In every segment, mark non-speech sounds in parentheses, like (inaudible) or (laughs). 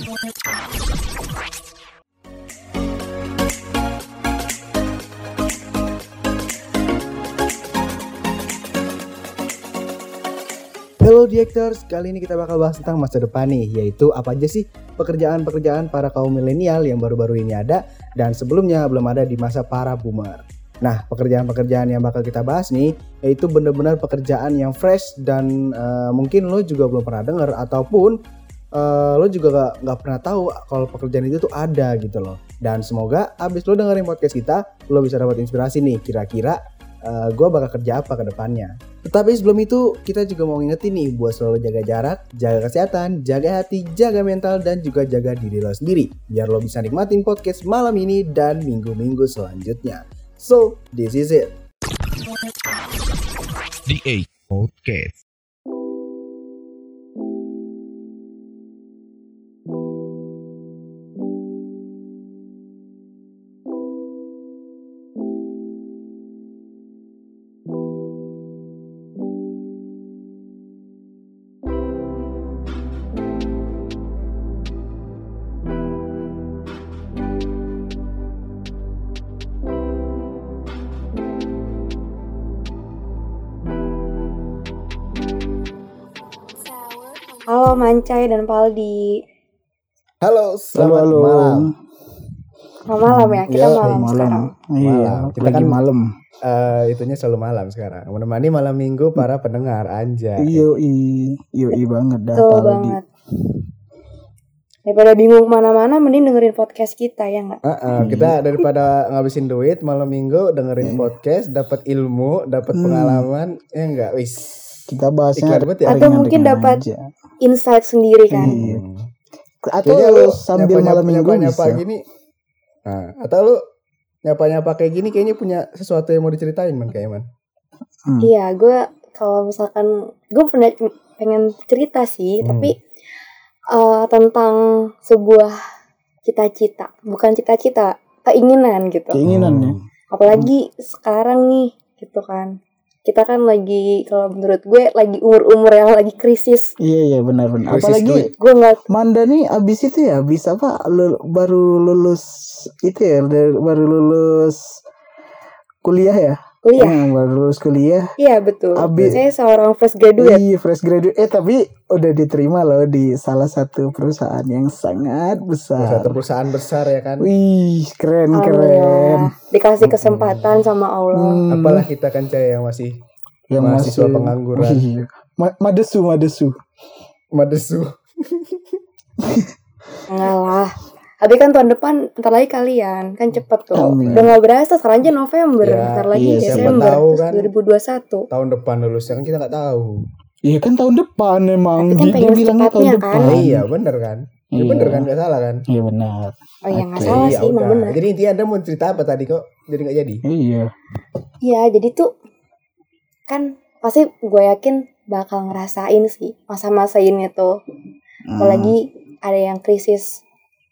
Hello Directors, kali ini kita bakal bahas tentang masa depan nih, yaitu apa aja sih pekerjaan-pekerjaan para kaum milenial yang baru-baru ini ada dan sebelumnya belum ada di masa para boomer. Nah, pekerjaan-pekerjaan yang bakal kita bahas nih, yaitu benar-benar pekerjaan yang fresh dan eh, mungkin lo juga belum pernah dengar ataupun eh, lo juga gak, nggak pernah tahu kalau pekerjaan itu tuh ada gitu loh. Dan semoga abis lo dengerin podcast kita, lo bisa dapat inspirasi nih kira-kira gue bakal kerja apa ke depannya. Tetapi sebelum itu, kita juga mau ngingetin nih buat selalu jaga jarak, jaga kesehatan, jaga hati, jaga mental, dan juga jaga diri lo sendiri. Biar lo bisa nikmatin podcast malam ini dan minggu-minggu selanjutnya. So, this is it. The A Podcast. Halo Mancai dan Paldi. Halo, selamat halo. malam. Selamat malam ya, kita Yo, malam, sekarang. Iya, Malam. Kita lagi kan- malam. Eh, itunya selalu malam sekarang. Menemani malam minggu para pendengar anjay. Iyo i, iyo i banget dah. Betul Paldi. banget. Daripada bingung ke mana-mana, mending dengerin podcast kita ya nggak? Heeh, kita daripada ngabisin duit malam minggu dengerin podcast, dapat ilmu, dapat Hmm. pengalaman, ya enggak, wis. Kita bahasnya Iklan ya. Atau mungkin dapat aja. Insight sendiri kan? Iya. Hmm. Atau Kayaknya lu sambil nyapa-nyapa- malam minggu nyapa-nyapa bisa. gini. Nah, atau lu nyapa-nyapa kayak gini kayaknya punya sesuatu yang mau diceritain man kayak man. Hmm. Iya, gue kalau misalkan gue pernah pengen cerita sih, Hmm. tapi eh, tentang sebuah cita-cita, bukan cita-cita, keinginan gitu. Keinginan ya. Apalagi sekarang nih, gitu kan. Kita kan lagi, kalau menurut gue, lagi umur-umur yang lagi krisis. Iya iya benar benar. Krisis Apalagi. Gue nggak Manda nih abis itu ya bisa apa lu- baru lulus itu ya baru lulus kuliah ya? Kuliah. Hmm, baru lulus kuliah. Iya betul. Abis- Saya seorang fresh graduate. Iya fresh graduate. Eh tapi udah diterima loh di salah satu perusahaan yang sangat Salah besar. satu perusahaan besar ya kan. Wih keren keren. Alhamdulillah. Dikasih kesempatan sama Allah. Hmm, Apalah kita kan caya yang masih yang mahasiswa masih- pengangguran. Iya. Ma- madesu madesu. madesu. Enggak lah. Tapi kan tahun depan bentar lagi kalian kan cepet tuh. Amin. Udah nggak berasa sekarang aja November, Ya, bentar lagi iya, Desember tahu kan. 2021. Tahun depan lulusnya kan kita nggak tahu. Iya kan tahun depan emang Tapi kan dia, dia pengen bilangnya tahun secepatnya, depan. kan? Ah, iya bener kan. Ya Iya. bener kan nggak salah kan. Iya benar. Oh iya nggak Oke, salah Iya, sih, emang benar. Jadi intinya anda mau cerita apa tadi kok? Jadi nggak jadi. Iya. Iya, jadi tuh kan pasti gue yakin bakal ngerasain sih masa-masa ini tuh. Hmm. Apalagi ada yang krisis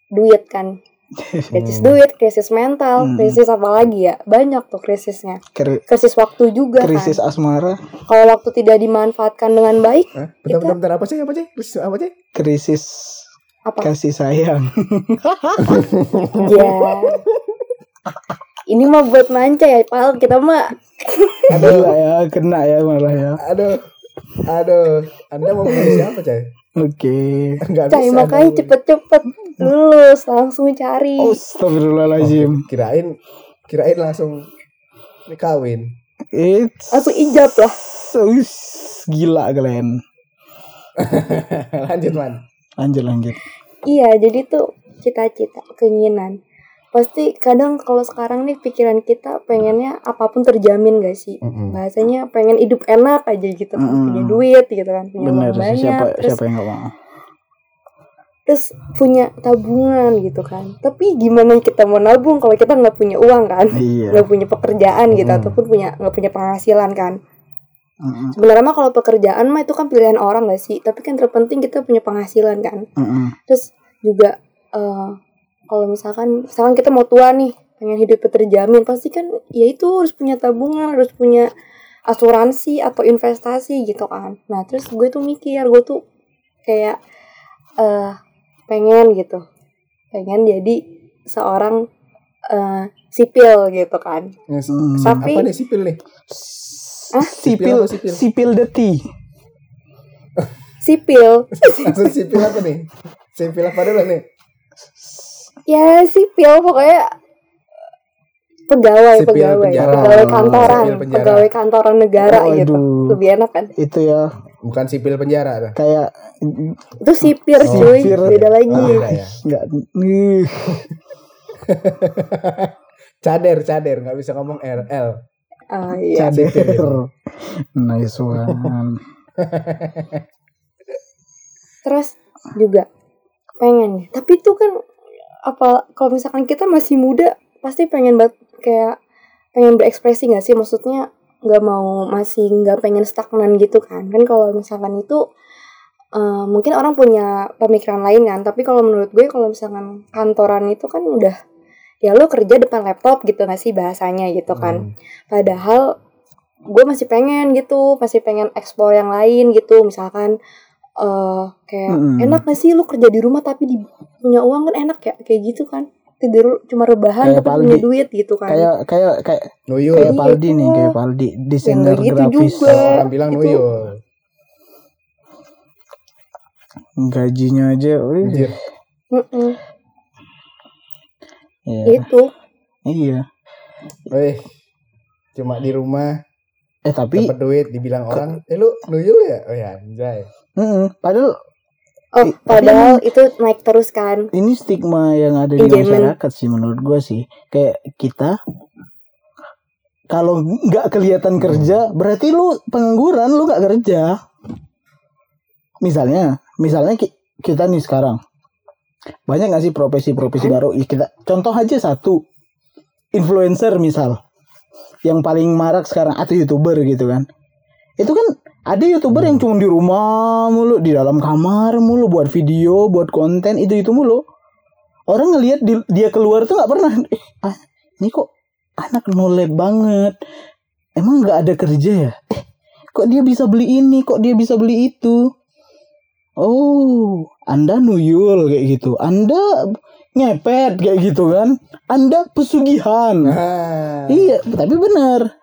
duit kan. (laughs) Krisis duit, krisis mental, Hmm. krisis apa lagi ya? Banyak tuh krisisnya. Kri- Krisis waktu juga krisis kan. asmara, Kalau waktu tidak dimanfaatkan dengan baik, Hah? Bentar, Kita- bentar, bentar, apa sih? Apa sih? Terus apa sih? krisis apa? kasih sayang. (laughs) Ya. Ini mah buat manca ya, Pal. Kita mah Gila ya, kena ya malah ya. Aduh, aduh. Anda mau siapa, Cay? Oke. (laughs) Enggak cai makanya cepet-cepet lulus, langsung cari. Astagfirullahaladzim. Kirain, kirain langsung kawin. It's Langsung ijab lah. Us, gila kalian. (laughs) Lanjut, Man. Lanjut lanjut. Iya, jadi tuh cita-cita, keinginan. Pasti kadang kalau sekarang nih pikiran kita pengennya apa pun terjamin gak sih? Mm-mm. Bahasanya pengen hidup enak aja gitu kan. Mm-mm. Punya duit gitu kan, punya Bener banyak. siapa terus, siapa yang gak mau? terus punya tabungan gitu kan. Tapi gimana kita mau nabung kalau kita nggak punya uang kan? Iya. nggak punya pekerjaan gitu Mm. ataupun punya nggak punya penghasilan kan Mm-mm, sebenarnya mah kalau pekerjaan mah itu kan pilihan orang gak sih tapi kan terpenting kita punya penghasilan kan mm-mm. terus juga eh, kalau misalkan misalkan kita mau tua nih pengen hidup terjamin pasti kan ya itu harus punya tabungan harus punya asuransi atau investasi gitu kan nah terus gue tuh mikir gue tuh kayak eh pengen gitu pengen jadi seorang eh, sipil gitu kan Hmm. Tapi- apa nih sipil nih Hah? Sipil, sipil? sipil deti. sipil (laughs) sipil apa nih sipil apa dulu nih ya sipil pokoknya pegawai Sipil pegawai penjara. pegawai Oh, kantoran sipil penjara. pegawai kantoran negara Oh, gitu aduh. lebih enak kan Itu ya bukan sipil penjara dah. kayak itu sipir Oh, cuy sipir. beda lagi Oh, ya. nggak nih. (laughs) cader cader nggak bisa ngomong RL Ah, iya Cader. Nice one. (laughs) terus juga pengen tapi itu kan apa kalau misalkan kita masih muda pasti pengen banget kayak pengen berekspresi nggak sih? Maksudnya nggak mau masih nggak pengen stagnan gitu kan? Kan kalau misalkan itu eh, mungkin orang punya pemikiran lain kan? Tapi kalau menurut gue kalau misalkan kantoran itu kan udah ya lo kerja depan laptop gitu nggak sih bahasanya gitu kan? Hmm. padahal gue masih pengen gitu masih pengen eksplor yang lain gitu. Misalkan eh kayak Mm-mm. enak gak sih lu kerja di rumah tapi di, punya uang kan enak ya kayak gitu kan tidur cuma rebahan Kayak tapi punya duit gitu kan kayak kayak kayak Nuyul kayak Paldi nih, itu. kayak Paldi desainer gitu grafis. juga. orang bilang Itu- Nuyul Gajinya aja, wih. Anjir. Mm-mm, Iya. gitu Iya. Weh, cuma di rumah Eh tapi dapat duit dibilang orang eh lu Nuyul ya oh ya anjay mm, padahal oh I- padahal itu naik terus kan? ini stigma yang ada di Enjoyment. masyarakat sih menurut gue sih. Kayak kita kalau nggak kelihatan kerja berarti lu pengangguran lu nggak kerja. Misalnya misalnya ki- kita nih sekarang banyak nggak sih profesi-profesi baru? Ih, kita contoh aja satu influencer misal yang paling marak sekarang atau youtuber gitu kan. Itu kan ada youtuber yang cuma di rumah mulu di dalam kamar mulu buat video buat konten itu itu mulu. Orang ngelihat di- dia keluar tuh nggak pernah. (laughs) Eh, ah, ini kok anak nolep banget. Emang nggak ada kerja ya? Eh kok dia bisa beli ini? Kok dia bisa beli itu? Oh anda nuyul kayak gitu. Anda ngepet kayak gitu kan? Anda pesugihan. Ah, iya tapi benar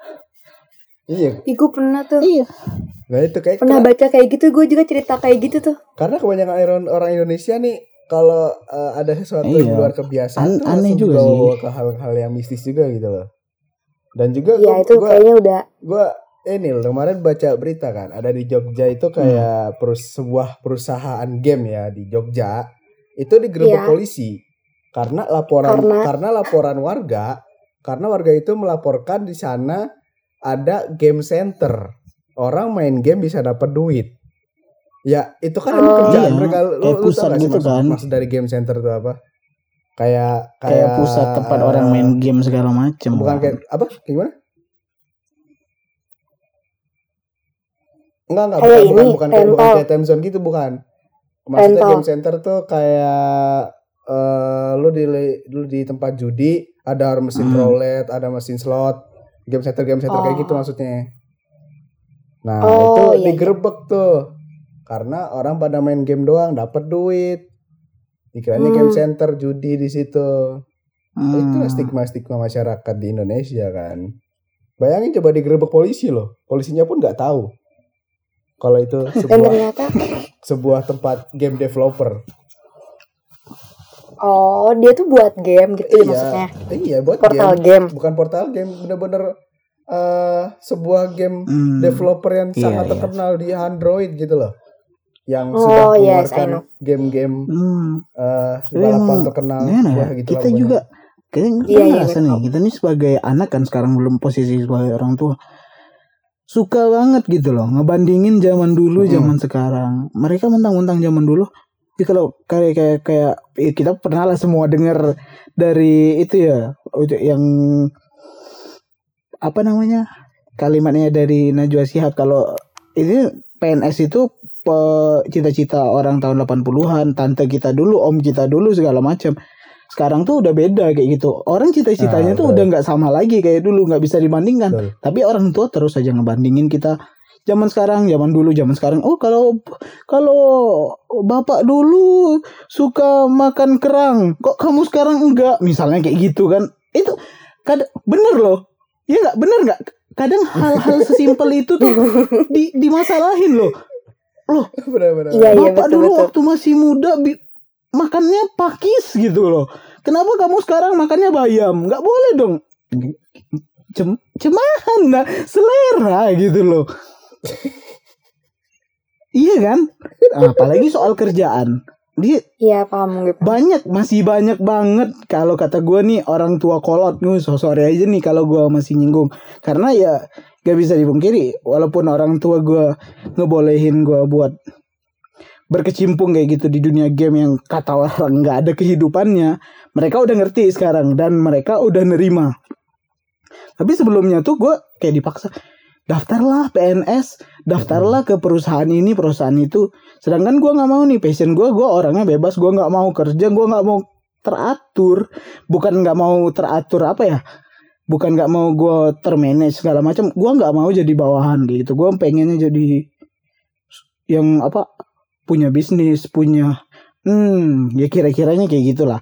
iya. Ih, gue pernah tuh. Iya. Nah itu kayak pernah baca kayak gitu gue juga cerita kayak gitu tuh. Karena kebanyakan orang- orang Indonesia nih kalau eh, ada sesuatu Iya. di luar kebiasaan An- tuh aneh juga dibawa sih. ke hal-hal yang mistis juga gitu loh. Dan juga ya gua, itu gua, kayaknya udah gua ini loh, kemarin baca berita kan ada di Jogja itu kayak perus- sebuah perusahaan game ya di Jogja itu digerebek Iya. polisi. Karena laporan Karena- karena laporan warga karena warga itu melaporkan di sana ada game center orang main game bisa dapat duit ya itu kan emang Oh. kerjaan Iya, mereka lu, kayak lu pusat gitu maksud, kan. maksud dari game center itu apa kayak kayak pusat tempat eh, orang main game segala macem bukan kayak apa kayak gimana Enggak enggak Kayak bukan, bukan bukan kayak bukan kayak time zone gitu bukan. Maksudnya game center tuh kayak eh lu di lu di tempat judi ada mesin Hmm. roulette, ada mesin slot. Game center game center kayak Oh. gitu maksudnya. Nah, Oh, itu iya, iya. digerebek tuh. Karena orang pada main game doang dapat duit. Dikiranya Hmm. game center judi di situ. Hmm. Itu stigma-stigma masyarakat di Indonesia kan. Bayangin coba digerebek polisi loh. Polisinya pun nggak tahu. Kalau itu sebuah sebuah tempat game developer. Oh dia tuh buat game gitu ya iya, maksudnya iya buat portal game. game Bukan portal game, bener-bener eh sebuah game Hmm. developer yang Iya, sangat iya. terkenal di Android gitu loh. Yang Oh, sudah yes, I mengeluarkan game-game Hmm. eh Tapi balapan terkenal. gimana ya? Wah, gitu kita juga kayaknya Iya, kita iya, ngerasa nih kita nih sebagai anak kan sekarang belum posisi sebagai orang tua suka banget gitu loh ngebandingin zaman dulu Hmm. zaman sekarang mereka mentang-mentang zaman dulu ya kalau kayak kayak kayak ya kita pernah lah semua dengar dari itu ya yang apa namanya kalimatnya dari Najwa Shihab kalau ini PNS itu cita-cita orang tahun 80-an, tante kita dulu, om kita dulu segala macam. Sekarang tuh udah beda kayak gitu. Orang cita-citanya Nah, tuh betul. udah nggak sama lagi kayak dulu, nggak bisa dibandingkan. Betul. Tapi orang tua terus aja ngebandingin kita zaman sekarang, zaman dulu, zaman sekarang. Oh, kalau kalau bapak dulu suka makan kerang, kok kamu sekarang enggak? Misalnya kayak gitu kan. Itu kadang bener loh. Ya nggak bener nggak? Kadang hal-hal sesimpel itu tuh di dimasalahin loh. Loh, Benar-benar. Iya iya bapak betul dulu betul. waktu masih muda bi- makannya pakis gitu loh. Kenapa kamu sekarang makannya bayam? Nggak boleh dong. Cem cemahan nah, selera gitu loh. Iya kan? Apalagi soal kerjaan. Dia Iya paham gue. paham. banyak masih banyak banget kalau kata gue nih orang tua kolot nih so sorry aja nih kalau gue masih nyinggung karena ya gak bisa dipungkiri walaupun orang tua gue ngebolehin gue buat berkecimpung kayak gitu di dunia game yang kata orang nggak ada kehidupannya mereka udah ngerti sekarang dan mereka udah nerima tapi sebelumnya tuh gue kayak dipaksa daftarlah PNS daftarlah ke perusahaan ini perusahaan itu. Sedangkan gue nggak mau nih passion gue gue orangnya bebas. Gue nggak mau kerja gue nggak mau teratur. Bukan nggak mau teratur apa ya? Bukan nggak mau gue termanage segala macam. Gue nggak mau jadi bawahan gitu. Gue pengennya jadi yang apa? Punya bisnis punya hmm ya kira-kiranya kayak gitulah.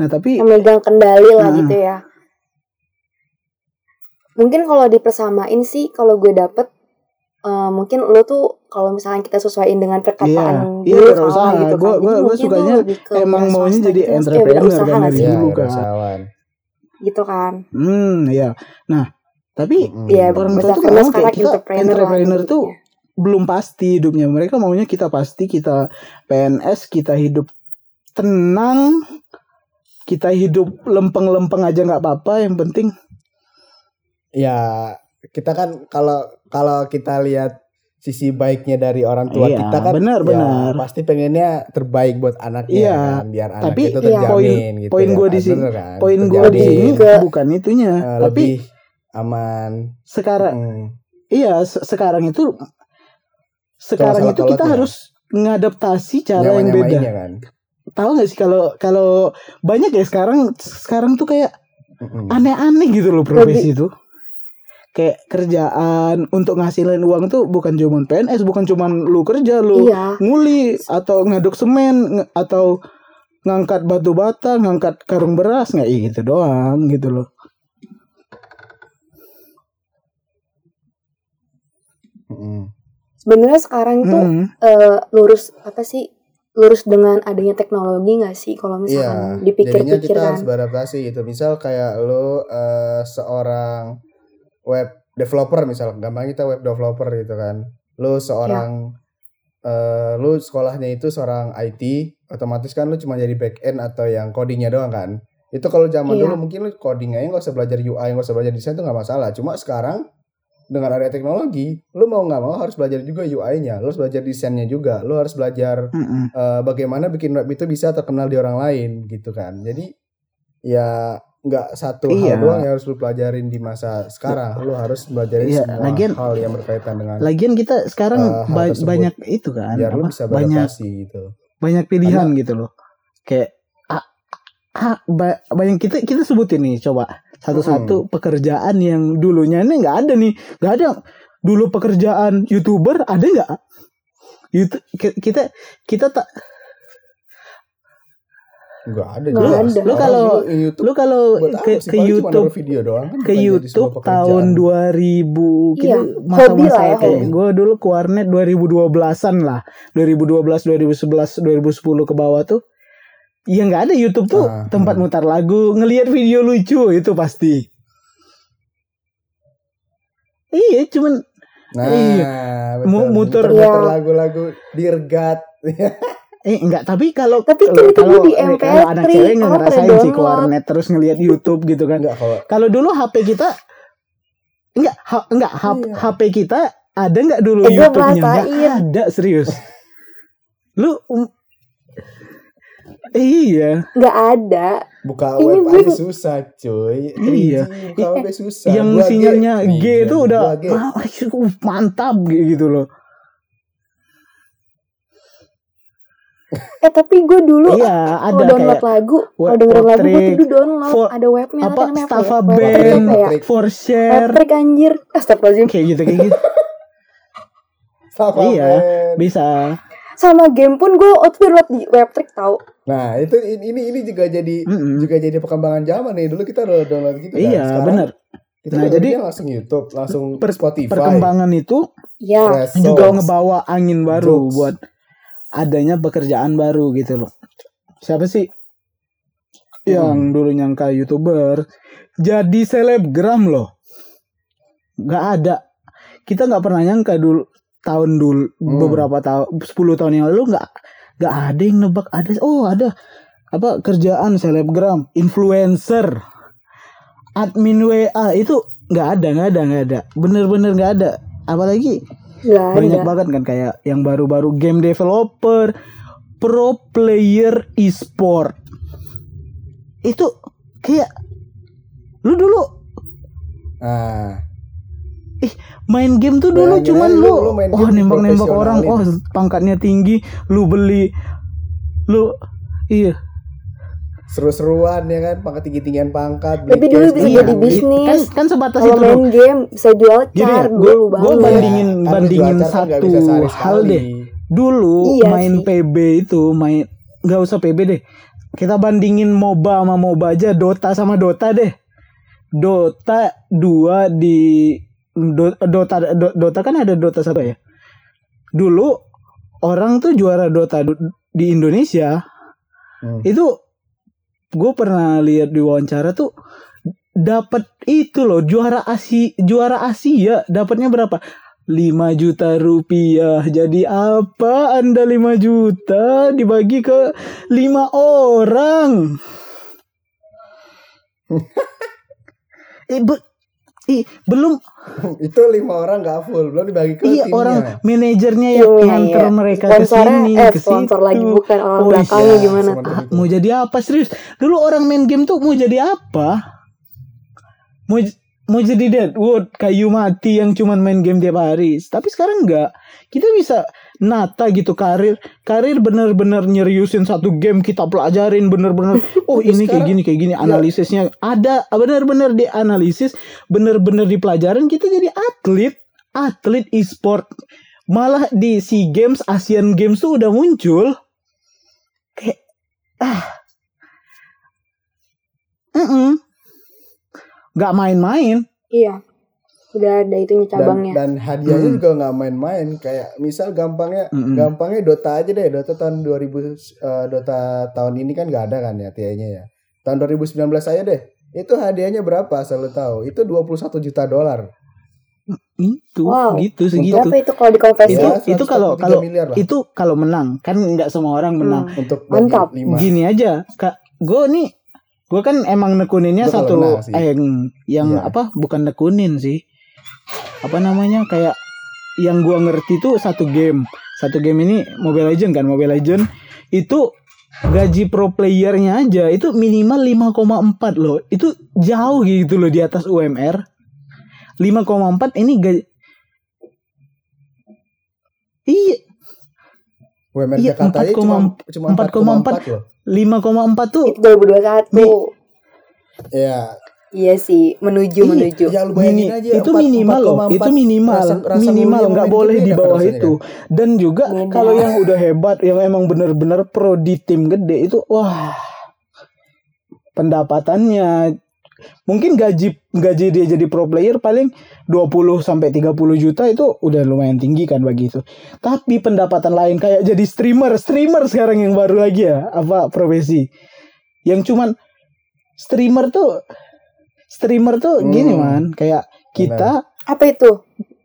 Nah tapi Memegang kendali lah Nah. gitu ya. Mungkin kalau dipersamain sih kalau gue dapet eh, mungkin lo tuh kalau misalnya kita sesuaiin dengan perkataan iya, gue berusaha. gitu kan. Gua- Jadi gua- sukanya emang maunya jadi gitu, maksudnya entrepreneur kan dari sih? Iya, dulu kan. usahawan. gitu kan. hmm ya nah tapi. Iya, orang tua tuh sekarang kayak kita entrepreneur, entrepreneur lah tuh gitu. belum pasti hidupnya mereka maunya kita pasti kita PNS kita hidup tenang kita hidup lempeng-lempeng aja nggak apa-apa yang penting Ya, kita kan kalau kalau kita lihat sisi baiknya dari orang tua Iya, kita kan benar, ya, benar. pasti pengennya terbaik buat anaknya Iya, kan, biar anak tapi itu iya. terjamin poin- gitu poin ya gua kan, di sini- bener kan? poin gue di sini bukan itunya eh, tapi lebih aman. sekarang Hmm. iya se- sekarang itu sekarang itu kita harus ngadaptasi cara yang beda kan. tahu nggak sih kalau kalau banyak ya sekarang sekarang tuh kayak aneh-aneh gitu loh profesi itu kayak kerjaan untuk ngasilin uang tuh bukan cuman PNS bukan cuman lu kerja lu Iya. nguli atau ngaduk semen atau ngangkat batu bata ngangkat karung beras nggak gitu doang gitu loh. Sebenarnya sekarang itu Hmm. eh, lurus apa sih? Lurus dengan adanya teknologi nggak sih? Kalau Iya, misalkan jadinya dipikir-pikir kita harus beradaptasi gitu. Misal kayak lu eh, seorang web developer misal, gampang kita web developer gitu kan. Lu seorang eh, lu sekolahnya itu seorang IT, otomatis kan lu cuma jadi back end atau yang codingnya doang kan. Itu kalau zaman Iya. dulu mungkin lu coding aja nggak usah belajar UI, nggak usah belajar desain itu nggak masalah. Cuma sekarang dengan adanya teknologi, lu mau nggak mau harus belajar juga UI-nya, lu harus belajar desainnya juga, lu harus belajar Mm-mm. eh, bagaimana bikin web itu bisa terkenal di orang lain gitu kan. Jadi ya nggak satu Iya. hal doang yang harus lu pelajarin di masa sekarang. Lu harus belajarin Iya, semua lagian- hal yang berkaitan dengan lagian kita sekarang hal ba- tersebut. banyak itu kan biar lu apa, bisa banyak gitu. banyak pilihan gitu loh kayak ah, ah, ba- banyak kita kita sebutin nih coba satu-satu pekerjaan yang dulunya ini nggak ada nih nggak ada dulu pekerjaan youtuber ada nggak YouTube kita kita tak Nggak ada Nggak jelas. ada. Lu kalau- YouTube lu kalau ke, ke YouTube video doang kan ke YouTube tahun pekerjaan. 2000 Iya, gitu hobi masa-masa lah ya, kayak gue dulu ke warnet 2012-an lah 2012 2011 2010 ke bawah tuh ya nggak ada YouTube tuh Ah, tempat hmm. mutar lagu ngelihat video lucu itu pasti iya cuman Nah, Iya. betul. Mu- muter- muter Iya. lagu-lagu Dirgat. (laughs) eh enggak tapi kalau Tapi kan kalau- itu kalau di kalau MP3, anak cewek nggak orang ngerasain sih warnet terus ngelihat YouTube gitu kan Enggak kalau Kalau dulu HP kita enggak ha- enggak H- Iya. HP kita ada enggak dulu Eh, YouTube-nya? Enggak ada serius. Lu um, iya, Nggak ada. buka Ini web gue- aja susah, cuy. Iya. 3G buka web susah. yang 2G, sinyalnya G iya, itu udah 2G. ah, (laughs) mantap gitu loh. Eh tapi gue dulu Iya, ada kalau download kayak lagu, web kalau dengerin lagu gue tuh download for- ada webnya apa namanya Staffa ya? Web Band, apa ya? For share Patrick anjir. Astagfirullahaladzim. kayak gitu kayak gitu. Iya. men. bisa Sama game pun gue waktu download di webtrick tau. Nah, itu ini ini juga jadi Mm-mm. juga jadi perkembangan zaman nih. Dulu kita download download gitu kan. iya Sekarang benar Kita Nah, jadi- langsung YouTube, langsung Per- Spotify. perkembangan itu Ya. Juga ngebawa angin baru Jokes. buat adanya pekerjaan baru gitu loh. Siapa sih yang dulu nyangka youtuber jadi selebgram loh? Gak ada. Kita nggak pernah nyangka dulu tahun dulu Hmm. beberapa tahun 10 tahun yang lalu nggak nggak ada yang nebak ada oh ada apa kerjaan selebgram influencer admin WA itu nggak ada nggak ada nggak ada bener-bener nggak ada apalagi Gak banyak ada. banget kan kayak yang baru-baru game developer, pro player e-sport. Itu kayak lu dulu Nah, main game tuh dulu Bayangin cuman lu, lu- main oh nembak-nembak orang, oh pangkatnya tinggi, lu beli lu iya. Seru-seruan ya kan, pangkat tinggi-tinggian pangkat. beli Tapi dulu bisa jadi bisnis. Kan kan sebatas Kalau itu main game bisa jual Gini car ya, dulu banget. bandingin Kan bandingin kan satu hal deh. Dulu Iya main sih. PB itu main nggak usah PB deh. Kita bandingin MOBA sama MOBA aja, Dota sama Dota deh. Dota 2 di Do- Dota Do- Dota kan ada Dota satu ya. Dulu orang tuh juara Dota di Indonesia Hmm. itu gue pernah lihat di wawancara tuh dapat itu loh juara Asia juara Asia dapatnya berapa? 5 juta rupiah. Jadi apa anda 5 juta dibagi ke lima orang? (laughs) Eh, be- ih, belum (laughs) itu lima orang nggak full, belum dibagi ke iya timnya. orang manajernya yang Iya, nganter iya. mereka ke sini eh ke sponsor situ. lagi bukan orang Oh, belakangnya iya, gimana? sementara Ah, mau jadi apa serius? Dulu orang main game tuh mau jadi apa? Mau mau jadi Deadwood kayu mati yang cuman main game tiap hari. Tapi sekarang enggak. Kita bisa nata gitu karir karir bener-bener nyeriusin satu game kita pelajarin bener-bener. (laughs) Oh ini kayak gini kayak gini analisisnya ada bener-bener dianalisis bener-bener dipelajarin kita jadi atlet atlet e-sport. Malah di SEA Games Asian Games tuh udah muncul. Kayak ah. Mm-mm. nggak main-main. Iya. Udah ada itunya dan, cabangnya. dan hadiahnya Hmm. juga nggak main-main kayak misal gampangnya Mm-mm. gampangnya Dota aja deh Dota tahun 2000 eh, Dota tahun ini kan nggak ada kan ya TI-nya ya tahun 2019 aja deh itu hadiahnya berapa asal lu tahu itu 21 juta dolar itu Wow. gitu segitu Berapa itu kalau dikonversi? itu Ya, itu kalau 143 kalau itu kalau menang kan nggak semua orang menang Hmm. untuk Mantap. gini aja kak gue nih gue kan emang nekuninnya kalau satu eh, yang yang Iya. apa bukan nekunin sih apa namanya kayak yang gua ngerti tuh satu game. Satu game ini Mobile Legend kan Mobile Legend itu gaji pro playernya aja itu minimal 5,4 loh. Itu jauh gitu loh di atas UMR 5,4 ini gaji iya. UMR Iya, Jakarta aja cuma 4,4 cuma 4,4 4,4 loh. 5,4 tuh Itu 2021. ya Iya sih, menuju Iya. menuju. ya lu bayangin Mini- aja itu 4 minimal loh 4,4 itu minimal rasa- rasa minimal nggak boleh di bawah kan rasanya itu dan juga Beda. kalau yang udah hebat yang emang bener-bener pro di tim gede itu wah pendapatannya mungkin gaji gaji dia jadi pro player paling 20 sampai 30 juta itu udah lumayan tinggi kan bagi itu tapi pendapatan lain kayak jadi streamer streamer sekarang yang baru lagi ya apa profesi yang cuman streamer tuh streamer tuh gini Hmm. man. Kayak kita Apa itu?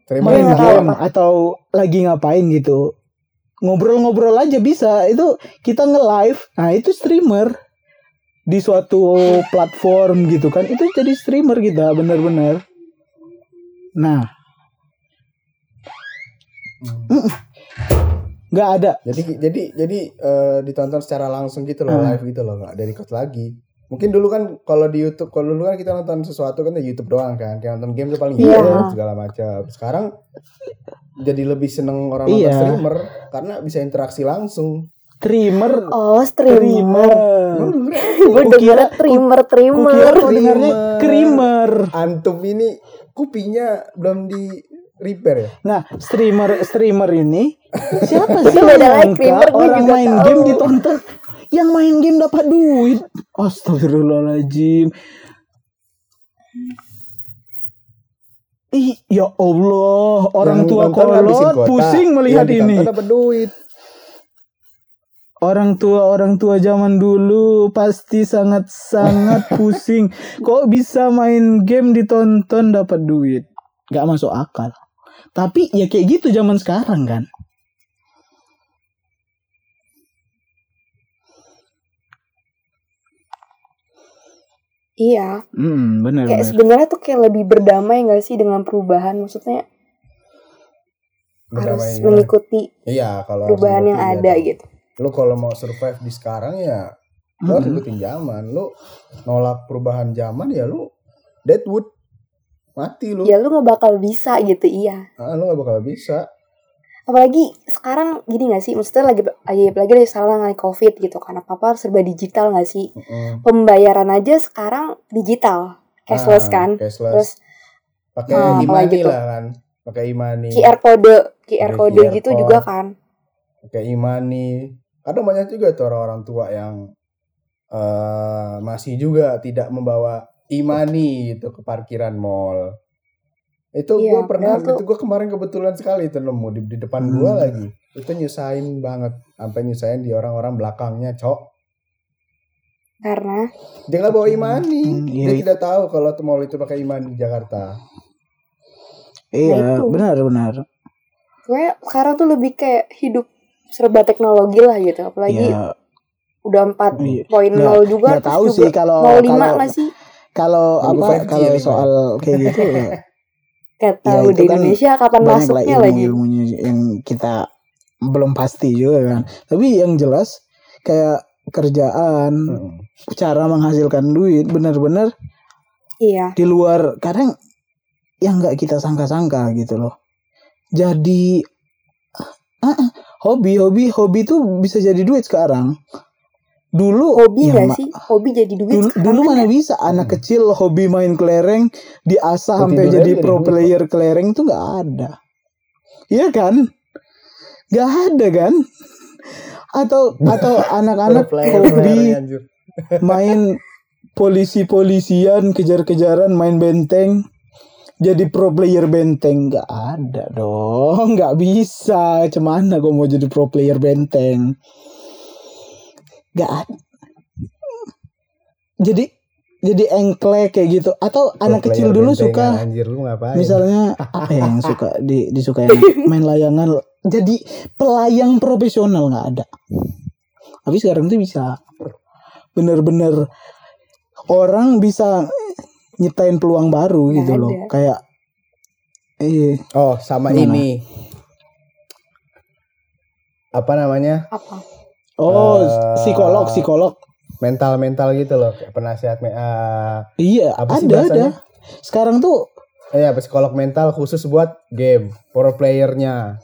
main game. atau lagi ngapain gitu. Ngobrol-ngobrol aja bisa. Itu kita nge-live. Nah itu streamer. Di suatu (laughs) platform gitu kan itu jadi streamer kita bener-bener nah. Hmm. nggak ada. Jadi jadi jadi eh, ditonton secara langsung gitu loh Hmm. live gitu loh nggak dari record lagi mungkin dulu kan kalau di YouTube kalau dulu kan kita nonton sesuatu kan di YouTube doang kan kayak nonton game tuh paling Iya. YouTube segala macam sekarang jadi lebih seneng orang nonton Iya. streamer karena bisa interaksi langsung streamer Oh, streamer. Gue kau dengarnya Creamer. creamer antum ini kupingnya belum di repair ya. Nah, streamer streamer ini (laughs) siapa sih Beda yang lagi, streamer gue orang juga main tahu. game ditonton yang main game dapat duit. Astagfirullahaladzim. Ih, ya Allah, orang Yang tua kolot pusing melihat yang ini. dapat duit. Orang tua orang tua zaman dulu pasti sangat sangat (laughs) pusing. Kok bisa main game ditonton dapat duit? Gak masuk akal. Tapi ya kayak gitu zaman sekarang kan. Iya, Hmm, benar kayak benar. sebenarnya tuh kayak lebih berdamai gak sih dengan perubahan? Maksudnya Berdamai harus gimana? mengikuti Iya, kalau harus perubahan yang ngikutin ada ya. gitu. Lu kalau mau survive di sekarang ya lu harus Mm-mm. ikutin zaman. Lu nolak perubahan zaman ya lu deadwood. Mati lu. Ya lu gak bakal bisa gitu, iya. Ah, lu gak bakal bisa. Apalagi sekarang gini gak sih? Maksudnya lagi lagi lagi lagi sekarang lagi covid gitu kan apa apa serba digital gak sih? Mm-mm. Pembayaran aja sekarang digital, cashless Ah, kan? Cashless. Terus pakai Ah, imani apalagi tuh? lah kan. Pakai imani. QR code, QR code QR gitu code. juga kan? Pakai imani. Kadang banyak juga tuh orang-orang tua yang eh masih juga tidak membawa imani gitu ke parkiran mall. Itu Iya, gue pernah, tuh- itu gue kemarin kebetulan sekali itu nemu di, di depan Hmm. gua lagi. Itu nyusahin banget, sampai nyusahin di orang-orang belakangnya, cok. Karena Dia nggak bawa imani, Hmm, iya, dia iya. tidak tahu kalau tuh mall itu pakai imani di Jakarta. Iya, Nah, itu. benar benar. gue sekarang tuh lebih kayak hidup serba teknologi lah gitu. Apalagi Ya, udah 4.0 Iya. juga nggak tahu juga sih kalau 05 kalau nggak sih? kalau apa 5G kalau ya, soal kayak gitu ya, (laughs) Gak Ya, tahu itu di kan Indonesia kapan masuknya ilmu lagi. ilmunya yang kita belum pasti juga kan. Tapi yang jelas kayak kerjaan, Hmm. cara menghasilkan duit benar-benar Iya. di luar kadang yang nggak kita sangka-sangka gitu loh. Jadi ah, ah, hobi hobi hobi tuh bisa jadi duit sekarang. Dulu Hobi ya, gak sih? Hobi jadi duit Dulu, dulu kan mana ya? bisa anak kecil hobi main kelereng diasah sampai jadi jadi pro duit, player kelereng tuh nggak ada. Iya kan? Nggak ada kan? Atau (laughs) atau anak-anak hobi (laughs) main polisi-polisian kejar-kejaran main benteng jadi pro player benteng nggak ada dong nggak bisa cuman gue mau jadi pro player benteng nggak ada jadi jadi engklek kayak gitu atau anak kecil dulu suka anjir lu ngapain? misalnya apa ya yang suka di disukain main layangan jadi pelayang profesional nggak ada tapi sekarang tuh bisa bener-bener orang bisa nyiptain peluang baru Nggak gitu loh ada. kayak eh Oh, sama Gimana? ini. Apa namanya? Apa? Oh Eh, psikolog psikolog Mental-mental gitu loh, kayak penasihat me- ah, iya apa sih ada ada sekarang tuh Iya, psikolog mental khusus buat game, pro playernya.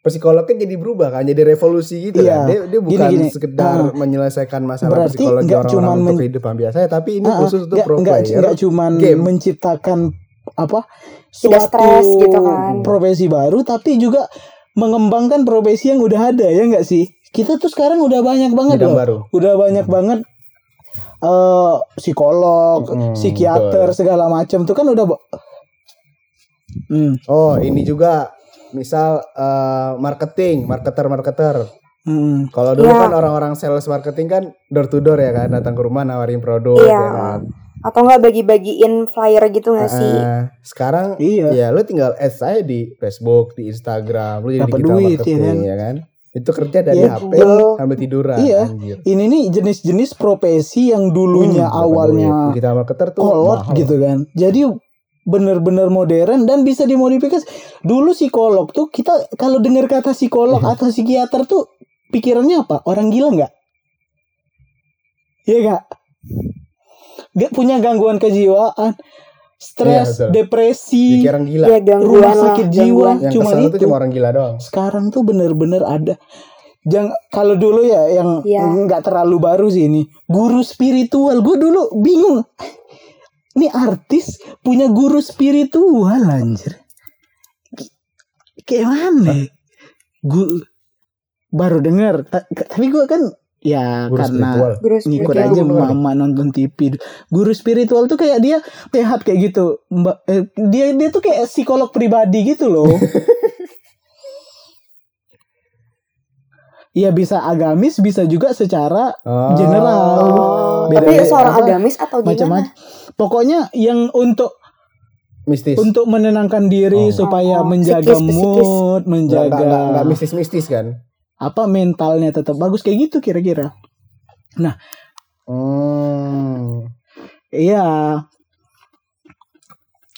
Psikolognya jadi berubah kan, jadi revolusi gitu Iya. kan. Dia, dia bukan gini. sekedar Ah. menyelesaikan masalah Berarti psikologi orang-orang cuman untuk men- kehidupan biasa, tapi ini ah, khusus untuk pro player. nggak cuman game. menciptakan apa Tidak suatu stres gitu kan. profesi baru tapi juga mengembangkan profesi yang udah ada ya nggak sih kita tuh sekarang udah banyak banget Bidang loh baru. udah banyak banget eh psikolog Hmm, psikiater betul. segala macam tuh kan udah hmm, Oh, ini juga misal eh, marketing, marketer-marketer. hmm. Kalau dulu Iya. kan orang-orang sales marketing kan door to door ya kan, datang ke rumah nawarin produk Iya. ya kan. Atau nggak bagi-bagiin flyer gitu nggak sih? Ah, sekarang iya ya lu tinggal add saya di Facebook, di Instagram, lu jadi Dapat digital duit, marketing ya kan? ya kan. Itu kerja dari Iya, HP betul. sambil tiduran Iya. anjir. ini nih jenis-jenis profesi yang dulunya Hmm, awalnya duit. digital marketer tuh kolot mahal. gitu kan. Jadi bener-bener modern dan bisa dimodifikasi. Dulu psikolog tuh kita kalau dengar kata psikolog Mhm. atau psikiater tuh pikirannya apa? Orang gila nggak? Iya nggak? Gak punya gangguan kejiwaan, stres, Iya, depresi, Pikiran gila. Ya gangguan rumah sakit jiwa. Yang kesel itu. tuh cuma orang gila doang. sekarang tuh bener-bener ada. Jangan kalau dulu ya yang Iya. nggak terlalu baru sih ini guru spiritual. Gue dulu bingung. Ini artis punya guru spiritual anjir. kayak mana gue baru denger Ta- tapi gue kan ya Guru karena spiritual. Guru ngikut spiritual. aja mama nonton TV guru spiritual tuh kayak dia sehat kayak gitu mbak eh, dia dia tuh kayak psikolog pribadi gitu loh (laughs) Iya bisa agamis bisa juga secara Oh. general. Beda- Tapi beda- seorang apa, agamis atau gimana? macam-macam pokoknya yang untuk mistis. untuk menenangkan diri Oh. supaya Oh, menjaga psikis, psikis. Mood menjaga nggak- nggak mistis-mistis kan? Apa mentalnya tetap bagus kayak gitu kira-kira Hmm. iya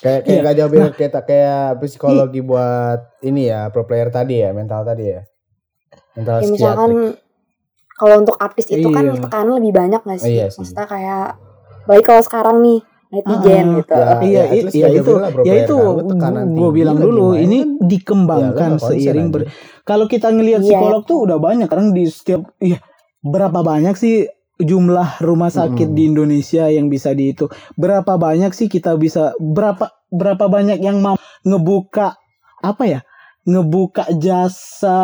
Kayak kayak Iya. nggak jauh beda kayak kayak psikologi buat ini ya pro player tadi ya mental tadi ya mental Ya, misalkan kalau untuk artis itu kan Iya. tekanan lebih banyak gak sih? Iya sih. Maksudnya kayak baik kalau sekarang nih netizen Ah, gitu. ya. iya least iya itu jauh beda lah pro ya itu kan. Gue bilang dulu ini kan. dikembangkan Ya, seiring aja. ber kalau kita ngelihat Iya. psikolog tuh udah banyak karena di setiap iya berapa banyak sih jumlah rumah sakit Mm-mm. di Indonesia yang bisa dihitung berapa banyak sih kita bisa berapa berapa banyak yang mau ngebuka apa ya ngebuka jasa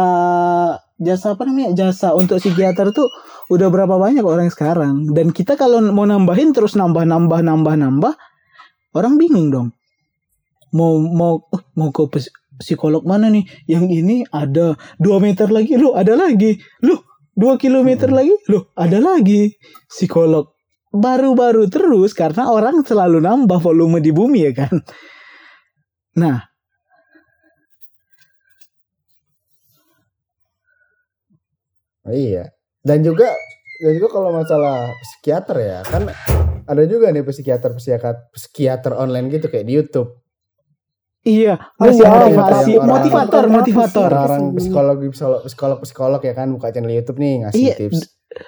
jasa apa namanya jasa untuk psikiater tuh udah berapa banyak orang sekarang dan kita kalau mau nambahin terus nambah nambah nambah nambah orang bingung dong mau mau oh, mau ke pes- psikolog mana nih? Yang ini ada dua meter lagi. Loh ada lagi. Loh dua kilometer lagi. Loh ada lagi. Psikolog. Baru-baru terus karena orang selalu nambah volume di bumi ya kan? Nah. Iya. Dan juga dan juga kalau masalah psikiater ya kan ada juga nih psikiater psikiater psikiater online gitu kayak di YouTube. Iya Oh masih iya, motivasi orang- motivator orang- motivator orang- psikolog psikolog psikolog psikolog ya kan buka channel YouTube nih ngasih Iya. tips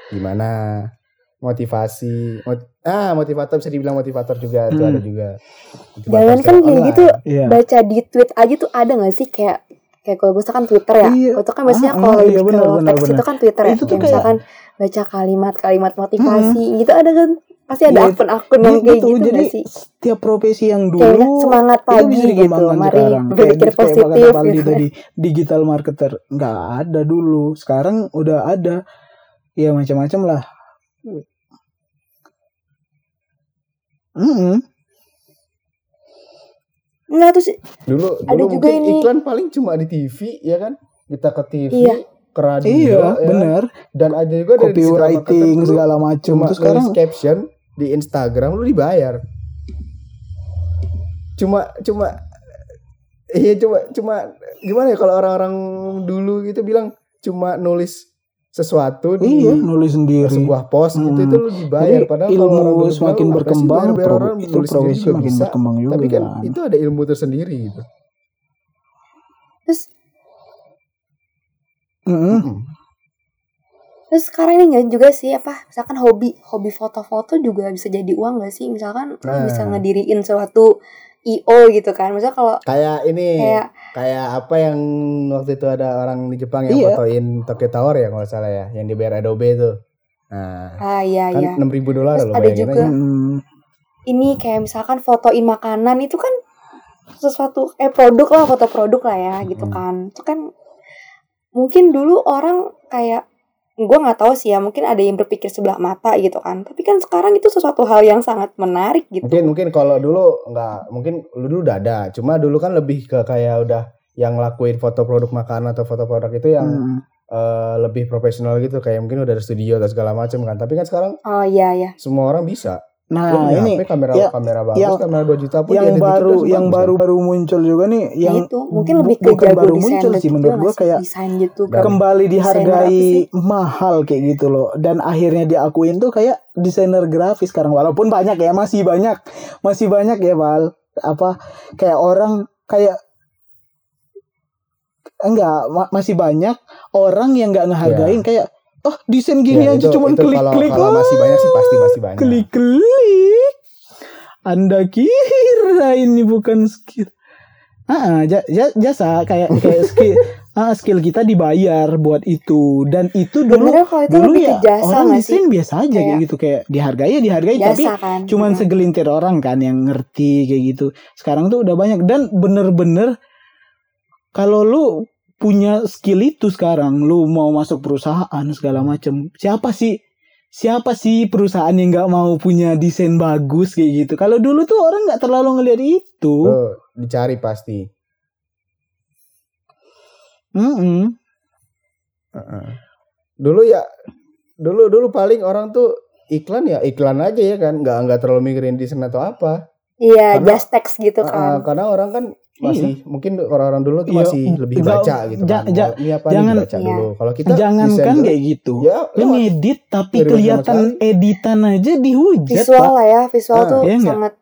gimana motivasi mot- ah motivator bisa dibilang motivator juga itu Hmm. ada juga. Motivator Jangan kan kayak gitu iya baca di tweet aja tuh ada gak sih kayak kayak kalau misalkan Twitter ya, Iya. itu kan biasanya Ah, kalau ah, lebih iya, teks benar. itu kan Twitter ya, Itu tuh kayak kayak- misalkan baca kalimat-kalimat motivasi gitu ada kan pasti ada Iya, akun-akun yang kayak Gitu, gitu jadi sih? setiap profesi yang Kayak dulu semangat itu pagi bisa gitu, mari sekarang. Kayak berpikir gitu, kayak positif Paldi gitu. tadi digital marketer nggak ada dulu sekarang udah ada ya macam-macam lah Mm-mm. Nah terus Dulu Ada dulu juga ini- iklan paling cuma di TV ya kan? Kita ke TV, Iya. ke radio iya ya. benar Dan ada juga dari dulu segala macam terus sekarang caption di Instagram lu dibayar. Cuma cuma iya cuma cuma gimana ya kalau orang-orang dulu gitu bilang cuma nulis sesuatu di iya nulis sendiri sebuah post gitu Hmm. itu lu dibayar Jadi padahal ilmu kalau orang semakin bilang, "Apa sih berkembang, orang itu nulis sendiri profesi juga makin bisa." berkembang juga. Tapi kan itu ada ilmu tersendiri gitu. terus. Terus sekarang ini nggak juga sih apa misalkan hobi hobi foto-foto juga bisa jadi uang gak sih misalkan Nah. bisa ngediriin suatu io gitu kan misalnya kalau Kayak ini kayak kayak apa yang waktu itu ada orang di Jepang yang Iya. fotoin Tokyo Tower ya kalau salah ya, yang dibayar Adobe itu. Nah, ah iya kan iya enam ribu dolar loh ada juga- aja. Mm. ini kayak misalkan fotoin makanan itu kan sesuatu eh produk lah foto produk lah ya gitu Hmm. kan itu kan mungkin dulu orang kayak gue nggak tahu sih ya mungkin ada yang berpikir sebelah mata gitu kan tapi kan sekarang itu sesuatu hal yang sangat menarik gitu Mungkin mungkin kalau dulu nggak mungkin lu dulu udah ada, cuma dulu kan lebih ke kayak udah yang ngelakuin foto produk makanan atau foto produk itu yang Mm. eh, lebih profesional gitu kayak mungkin udah ada studio atau segala macam kan. Tapi kan sekarang oh iya ya semua orang bisa. Nah ini HP, kamera ya, kamera bagus, yang- kamera 2 juta pun yang dikit baru yang bagus, baru baru muncul juga nih yang yang itu mungkin lebih ke bukan baru muncul sih juga menurut gua kayak desain gitu kan. kembali dihargai mahal kayak gitu loh. Dan akhirnya diakuin tuh kayak desainer grafis sekarang walaupun banyak ya masih banyak masih banyak ya Val apa kayak orang kayak enggak ma- masih banyak orang yang nggak ngehargain kayak oh desain gini Ya, aja itu- cuman itu klik kalau, klik kalau masih banyak sih pasti masih banyak. klik klik anda kira ini bukan skill. Ah ja- jasa kayak kayak skill. (laughs) Ah, skill kita dibayar buat itu. Dan itu dulu Sebenarnya kalau itu dulu ya jasa orang desain biasa aja kayak, Kayak- gitu kayak dihargai ya dihargai tapi jasa kan. cuman Heeh. segelintir orang kan yang ngerti kayak gitu. Sekarang tuh udah banyak dan bener-bener kalau lu punya skill itu sekarang lu mau masuk perusahaan segala macam siapa sih siapa sih perusahaan yang nggak mau punya desain bagus kayak gitu kalau dulu tuh orang nggak terlalu ngeliat itu Lo dicari pasti. Mm-mm. Heeh. Dulu ya dulu dulu paling orang tuh iklan ya iklan aja ya kan nggak nggak terlalu mikirin desain atau apa Iya, Karena- just text gitu kan. karena orang kan masih mungkin orang-orang dulu tuh Iya, masih lebih nggak- baca gitu ja- kan. ja- ini apa jangan- nih baca Iya. dulu kalau kita jangan kan dulu, kayak gitu. Ya lu ngedit tapi kelihatan editan aja dihujat Visual pak lah ya, visual Ah, tuh iya sangat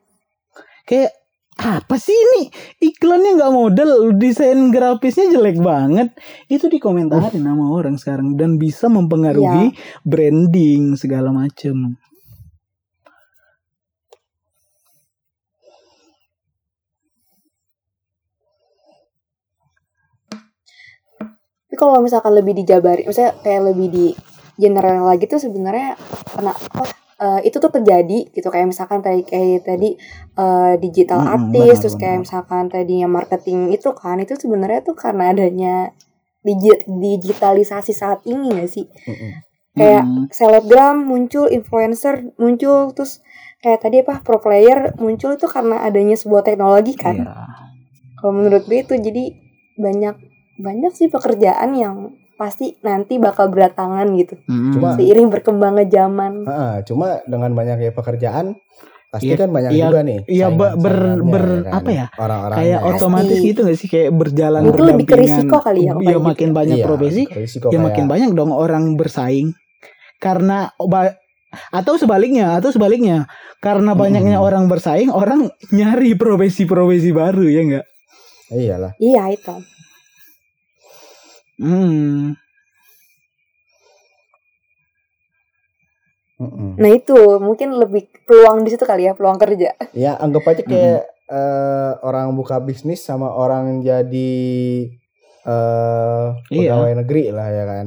kayak apa sih ini? Iklannya nggak model desain grafisnya jelek banget. Itu dikomentarin sama orang sekarang dan bisa mempengaruhi branding segala macem Tapi kalau misalkan lebih dijabari, misalnya kayak lebih di general lagi tuh sebenarnya kena apa eh, itu tuh terjadi gitu kayak misalkan tadi kayak tadi eh, digital Mm-mm, artist benar, terus kayak benar. misalkan tadinya marketing itu kan itu sebenarnya tuh karena adanya digi- digitalisasi saat ini gak sih Mm-mm. kayak Hmm. selebgram muncul influencer muncul terus kayak tadi apa pro player muncul itu karena adanya sebuah teknologi kan Iya. kalau menurut gue itu jadi banyak banyak sih pekerjaan yang pasti nanti bakal berdatangan gitu Mm-mm. Cuma- seiring berkembangnya zaman Ah, cuma dengan banyaknya pekerjaan pasti Iya, kan banyak iya, juga nih iya, ber- ber- saingan-saingannya, ber- kan? apa ya, orang-orangnya kayak Pasti. otomatis gitu gak sih kayak berjalan Mungkin lebih ke risiko kali ya, Iya, gitu. makin banyak Iya, profesi ya kayak- makin banyak dong orang bersaing karena oba- atau sebaliknya atau sebaliknya karena Hmm. banyaknya orang bersaing orang nyari profesi-profesi baru ya enggak iyalah iya itu hmm. Mm-mm. nah itu. Mungkin lebih peluang di situ kali ya peluang kerja. Ya anggap aja kayak eh, orang buka bisnis sama orang jadi eh Iya. pegawai negeri lah ya kan.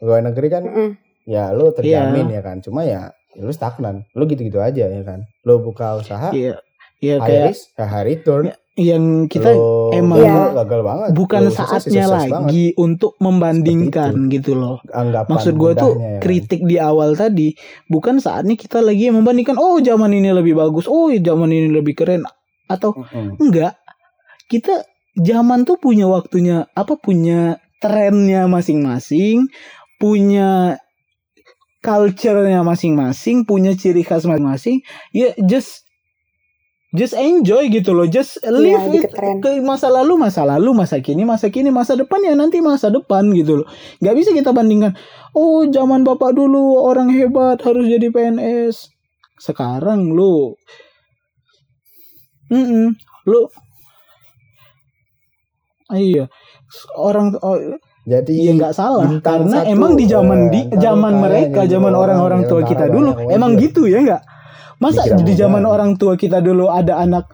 Pegawai negeri kan Mm-mm. ya lu terjamin Iya. ya kan. Cuma ya, ya lu stagnan. Lu gitu-gitu aja ya kan. Lu buka usaha iya iya high kayak ya high return yang kita Lu- emang Iya. gagal banget bukan sukses, saatnya sukses banget. lagi untuk membandingkan gitu loh anggapan Maksud gue tuh ya kan. kritik di awal tadi bukan saatnya kita lagi membandingkan oh zaman ini lebih bagus, oh zaman ini lebih keren atau Mm-mm. enggak. Kita zaman tuh punya waktunya apa punya trennya masing-masing, punya culture-nya masing-masing, punya ciri khas masing-masing. Ya just just enjoy gitu loh, just live Iya, lebih it ke masa lalu, masa lalu, masa kini, masa kini, masa depan ya nanti masa depan gitu loh. Nggak bisa kita bandingkan. Oh zaman bapak dulu orang hebat harus jadi PNS. Sekarang lu, mm lu, Ah, iya orang oh, jadi Iya nggak salah karena satu, emang di zaman di zaman mereka zaman orang, orang-orang ya, tua kita dulu emang gitu ya nggak masa Pikiran di zaman orang tua kita dulu ada anak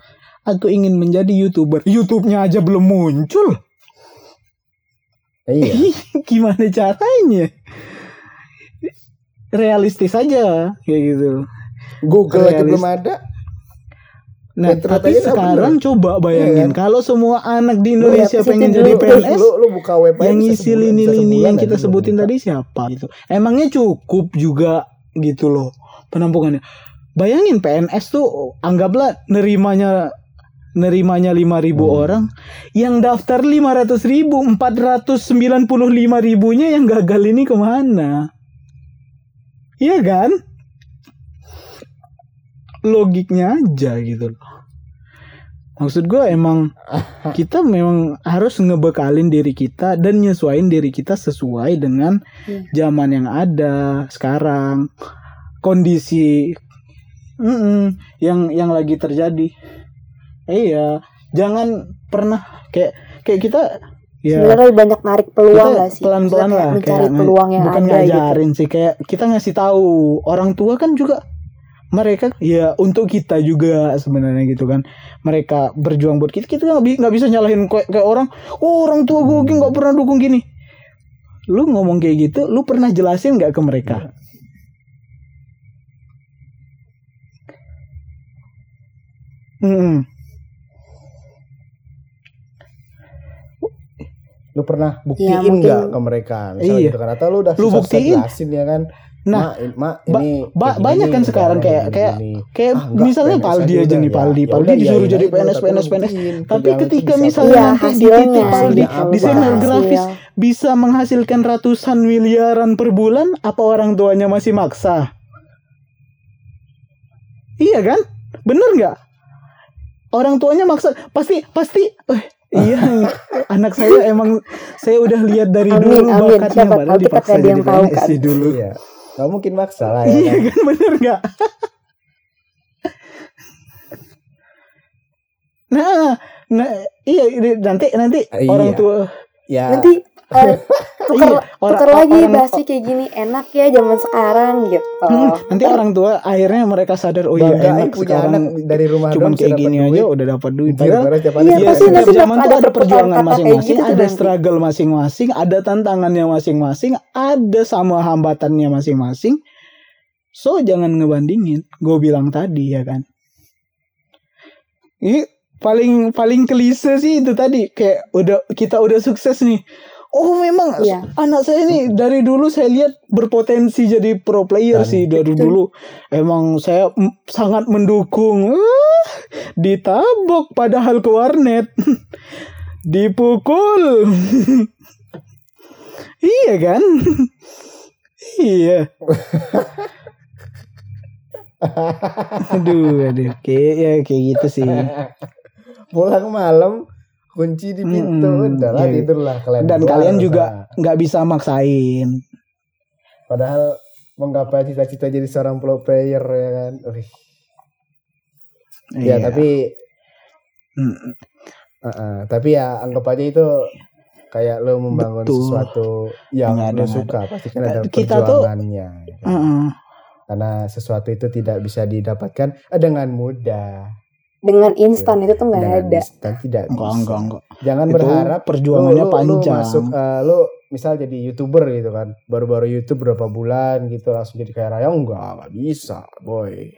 aku ingin menjadi youtuber YouTube-nya aja belum muncul iya (laughs) gimana caranya realistis aja kayak gitu Google aja Realis- belum ada nah Internet tapi aja sekarang coba bayangin Iya kalau semua anak di Lu Indonesia ke pengen jadi. PNS lu lu buka web aja yang ngisi lini-lini yang aja kita lu sebutin buka. tadi siapa gitu. Emangnya cukup juga gitu loh penampungannya. Bayangin PNS tuh anggaplah nerimanya nerimanya 5000 Hmm. orang. Yang daftar 500 ribu 495 ribunya yang gagal ini ke mana? Iya kan? Logiknya aja gitu loh. Maksud gue emang (laughs) kita memang harus ngebekalin diri kita dan nyesuaiin diri kita sesuai dengan Hmm. zaman yang ada sekarang. Kondisi mm-mm, yang yang lagi terjadi. Iya. Jangan pernah kayak kayak kita ya. Sebenarnya banyak narik peluang gak sih? Pelan-pelan Maksudnya kayak lah mencari kayak peluang yang bukan ada gitu. ngajarin sih kayak kita ngasih tahu. Orang tua kan juga mereka ya untuk kita juga sebenarnya gitu kan. Mereka berjuang buat kita kita nggak nggak bisa nyalahin kayak, kayak orang oh orang tua gue nggak pernah dukung gini. Lu ngomong kayak gitu lu pernah jelasin nggak ke mereka Mm-mm. lu pernah buktiin Iya, mungkin- nggak ke mereka? Misalnya Iya. gitu kan atau lu udah Lu susah buktiin. jelasin ya kan? Nah, mak ba- ini ba- gini banyak kan sekarang kayak- kayak- kayak Ah, enggak, misalnya PNS Paldi aja nih ya. Paldi. Ya Paldi disuruh ya, jadi ya, PNS PNS PNS tapi ketika misalnya Iya, nanti di hasilnya titik Paldi desainer grafis bisa menghasilkan ratusan miliaran per bulan apa orang tuanya masih maksa? Iya kan? Bener nggak orang tuanya maksa pasti pasti eh, iya anak saya emang saya udah lihat dari Amin, dulu amin. bakatnya Siapa padahal dipaksa jadi yang tahu, PNS kan? dulu iya nggak mungkin maksa lah ya iya kan? kan bener nggak nah nah iya ini nanti nanti Iya. orang tua ya Nanti eh, tuker, Iya, orang- tuker lagi orang- bahasnya kayak gini enak ya zaman sekarang gitu. Hmm, nanti orang tua akhirnya mereka sadar oh iya bangga enak eh, punya sekarang. anak dari rumah cuman kayak gini dapet aja duit. udah dapat duit. Padahal Iya, pasti nanti zaman bakal tuh ada perjuangan masing-masing gitu ada nanti. struggle masing-masing ada tantangannya masing-masing ada sama hambatannya masing-masing. So jangan ngebandingin. Gue bilang tadi ya kan? Ini paling paling klise sih itu tadi. Kayak udah kita udah sukses nih oh memang. Iya. anak saya nih dari dulu saya lihat berpotensi jadi pro player Dan- sih. Dari dulu emang saya sangat mendukung. Ah, ditabok padahal ke warnet. (laughs) Dipukul. (laughs) Iya kan? (laughs) Iya. Aduh aduh. Kayak ya kayak gitu sih. Pulang malam kunci di pintu Mm-mm, udah lah iya. tidurlah kalian dan kalian juga nggak bisa maksain padahal menggapai cita-cita jadi seorang pro player ya kan Wih. ya Iya. tapi Mm, uh-uh, tapi ya anggap aja itu kayak lo membangun Betul. sesuatu yang Nggak ada, lo nggak suka pasti kan ada Kita tuh- perjuangannya ya kan? uh-uh. karena sesuatu itu tidak bisa didapatkan dengan mudah Dengan instan itu tuh nggak ada. instan tidak enggak bisa. enggak enggak jangan Itu berharap perjuangannya lu, lu, panjang. Lu masuk eh, lu misal jadi youtuber gitu kan, baru-baru YouTube berapa bulan gitu langsung jadi kaya raya enggak, enggak bisa, boy.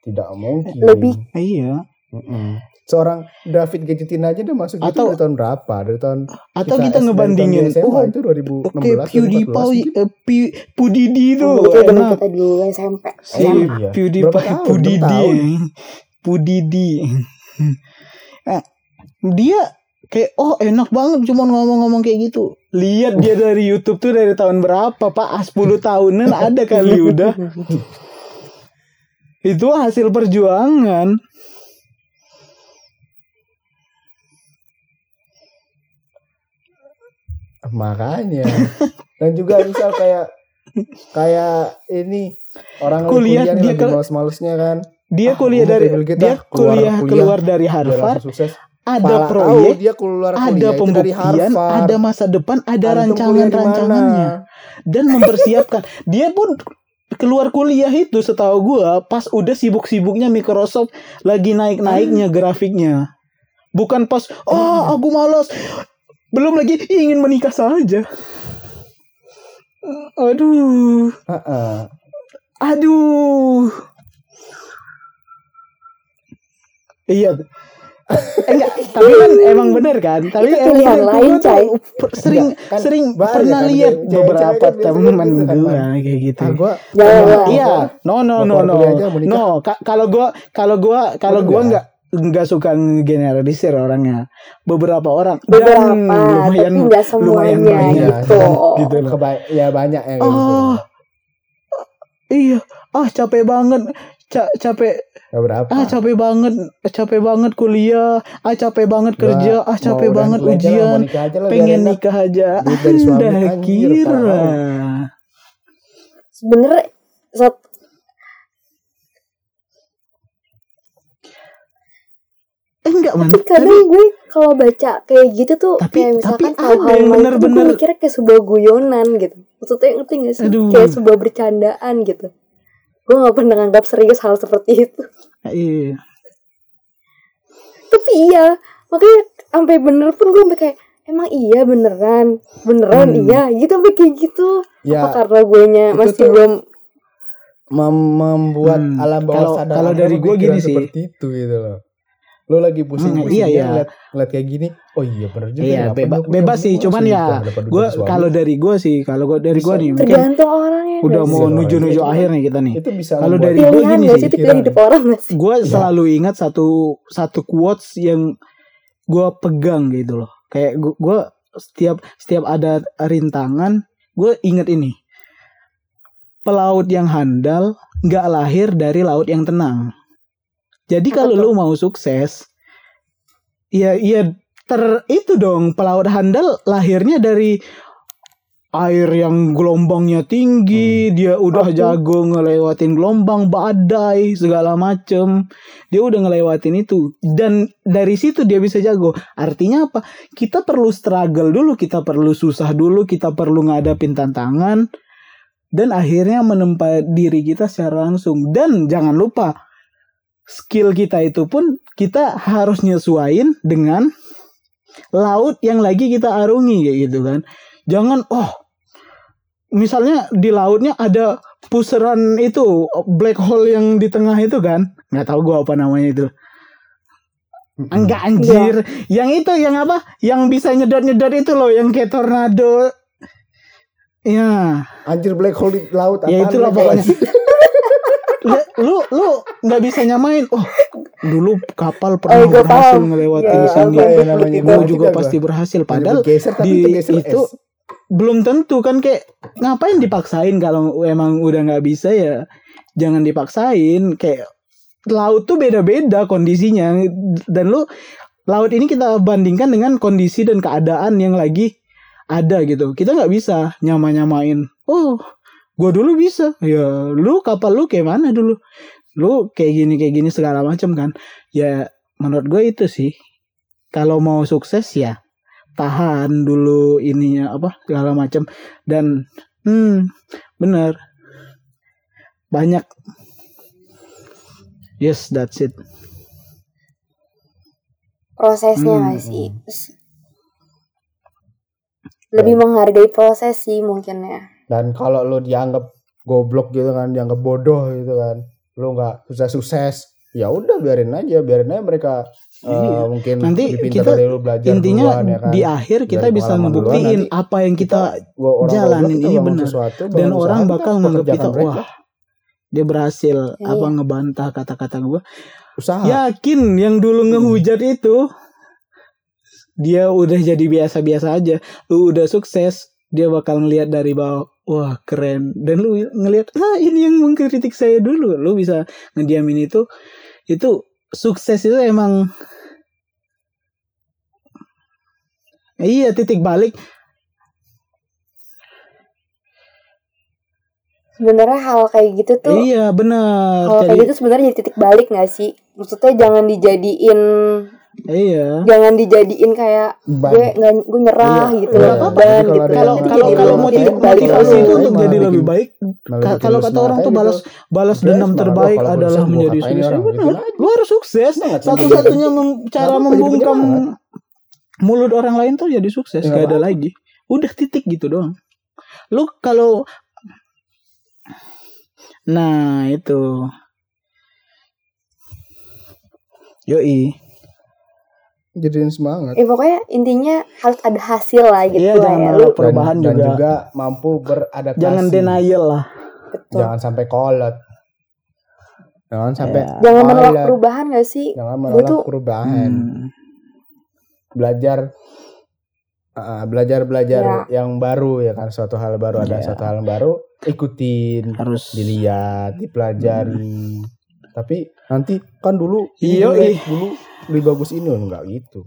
Tidak mungkin. Lebih- iya Mm-mm. Seorang David Gadgetin aja udah masuk Atau- dari tahun berapa? Dari tahun atau kita kita, ngebandingin SMA oh itu 2016 oke PewDiePie 2014 eh, Pi- Pudidi tuh itu zaman enak kita dulu SMP. si Iya. PewDiePie? Pudidi Pudidi. (laughs) Eh, dia kayak oh enak banget cuma ngomong-ngomong kayak gitu. Lihat dia dari YouTube tuh dari tahun berapa pak? Ah, 10 tahunan (laughs) ada kali udah. (laughs) Itu hasil perjuangan. Makanya. Dan juga misal kayak kayak ini orang Kuliah, kuliah, dia lagi ke- males-malesnya kan. Dia Ah, kuliah dari begitu, dia ah, keluar kuliah keluar dari Harvard. ada Pala proyek dia keluar ada kuliah. Pembuktian Harvard. ada masa depan ada rancangan-rancangannya. dan mempersiapkan. (laughs) Dia pun keluar kuliah itu setahu gua pas udah sibuk-sibuknya Microsoft lagi naik-naiknya grafiknya. Bukan pas oh aku malas belum lagi ingin menikah saja. Aduh. Heeh. aduh iya Eh, enggak tapi kan emang bener kan tapi Itu emang bener, lain, Cai. per- sering Enggak, kan sering pernah kan, lihat beberapa kan teman gitu kan, Man. kayak gitu Ah, gua emang- lah. Iya, no no no no, no. Ka- Kalau gua kalau gua kalau gua enggak? nggak suka generalisir orangnya. Beberapa orang Beberapa, dan lumayan tapi lumayan semuanya banyak. gitu. gitu loh. Keba- ya banyak yang kayak gitu. Oh, iya, ah capek banget, Ca- capek, berapa? ah capek banget, capek banget kuliah, ah capek banget kerja, ah capek banget ujian, pengen nikah aja. Anda (laughs) kira. Sebenarnya saat Eh, enggak man. tapi kadang gue kalau baca kayak gitu tuh Tapi- kayak misalkan tapi hal-hal yang main itu bener-bener- gue mikirnya kayak sebuah guyonan gitu maksudnya ngerti gak sih Aduh. kayak sebuah bercandaan gitu gue gak pernah nganggap serius hal seperti itu Iya. tapi iya makanya sampai bener pun gue sampai kayak emang iya beneran beneran Hmm. iya gitu sampai kayak gitu Ya apa karena gue nya masih tuh- belum mem- membuat Hmm, alam bawah kalau- sadar kalau Anda dari gua berpikiran gini sih. seperti itu gitu loh. Lo lagi pusing Hmm, iya, iya. ngeliat, ngeliat kayak gini oh iya bener juga Iya, ya, apa beba- bebas sih, cuman harus ya, Gue kalau dari gue sih, kalau gue dari gue nih mungkin tergantung orangnya udah mau? Iya, nuju-nuju iya. akhir nih kita nih. itu bisa Kalau dari gua pilihan gini sih Gue Iya. selalu ingat satu satu quotes yang gue pegang gitu loh. Kayak gue setiap setiap ada rintangan, gue inget ini. Pelaut yang handal nggak lahir dari laut yang tenang. Jadi kalau lu mau sukses, ya ya ter itu dong pelaut handal lahirnya dari air yang gelombangnya tinggi, dia udah Oke. jago ngelewatin gelombang, badai, segala macem. Dia udah ngelewatin itu dan dari situ dia bisa jago. Artinya apa? Kita perlu struggle dulu, kita perlu susah dulu, kita perlu ngadapin tantangan dan akhirnya menempa diri kita secara langsung. Dan jangan lupa skill kita itu pun kita harus nyesuain dengan laut yang lagi kita arungi kayak gitu kan. Jangan oh misalnya di lautnya ada puseran itu black hole yang di tengah itu kan. nggak tahu gua apa namanya itu. Enggak anjir. Yang itu yang apa? Yang bisa nyedot-nyedot itu loh yang kayak tornado. Ya, anjir black hole di laut ya itulah pokoknya. (laughs) Lu- lu lu nggak bisa nyamain. Oh, dulu kapal pernah Oh, gua berhasil paham. ngelewatin Ya, sini. ya namanya Gua juga gua. pasti berhasil. Ada Padahal tapi di tergeser itu belum tentu kan kayak ngapain dipaksain kalau emang udah nggak bisa ya jangan dipaksain kayak laut tuh beda-beda kondisinya dan lu laut ini kita bandingkan dengan kondisi dan keadaan yang lagi ada gitu kita nggak bisa nyama-nyamain oh gue dulu bisa. Ya lu kapal lu kayak mana dulu? Lu kayak gini kayak gini segala macam kan? Ya menurut gue itu sih. Kalau mau sukses ya tahan dulu ininya apa segala macam dan hmm bener. Banyak. Yes that's it. Prosesnya Hmm, sih? Lebih menghargai proses sih mungkin ya dan kalau lo dianggap goblok gitu kan dianggap bodoh gitu kan lo nggak sukses sukses ya udah biarin aja biarin aja mereka eh, Iya. mungkin Nanti kita dari lo belajar intinya duluan, ya kan. di akhir kita Dari bisa duluan, nanti apa yang kita orang jalanin, kita iya benar. sesuatu, dan orang bakal kita nganggap kita mereka. wah dia berhasil apa Iya. ngebantah kata-kata gue usaha yakin yang dulu ngehujat itu dia udah jadi biasa-biasa aja lu udah sukses dia bakal ngelihat dari bawah wah keren. Dan lu ngelihat ah ini yang mengkritik saya dulu. Lu bisa ngediamin itu. Itu sukses itu emang iya titik balik. Sebenarnya hal kayak gitu tuh iya benar. hal kayak jadi gitu sebenarnya jadi titik balik nggak sih? Maksudnya jangan dijadiin iya jangan dijadiin kayak Ban. gue nggak gue nyerah Iya, gitu iya. gitu kalau kalau kalau motiv- titik balik motivasi itu untuk jadi lebih baik kalau kata orang tuh gitu. balas balas dendam terbaik adalah menjadi sukses. aja. Lu harus sukses. Satu-satunya mem- cara membungkam mulut orang lain tuh jadi sukses. Gak ada lagi. Udah titik gitu doang. Lu kalau Nah, itu. Yoi. Jadiin semangat ya pokoknya intinya harus ada hasil lah gitu Iya, lah jangan ya lu dan, perubahan dan juga. juga mampu beradaptasi Jangan denial lah. betul jangan sampai kolot jangan sampai Ya. jangan menolak perubahan gak sih jangan menolak tuh- perubahan Hmm. belajar uh, belajar belajar Ya. yang baru ya kan suatu hal baru ada Ya. suatu hal yang baru ikutin Harus dilihat dipelajari tapi nanti kan dulu Iya, ih. dulu lebih bagus ini loh enggak gitu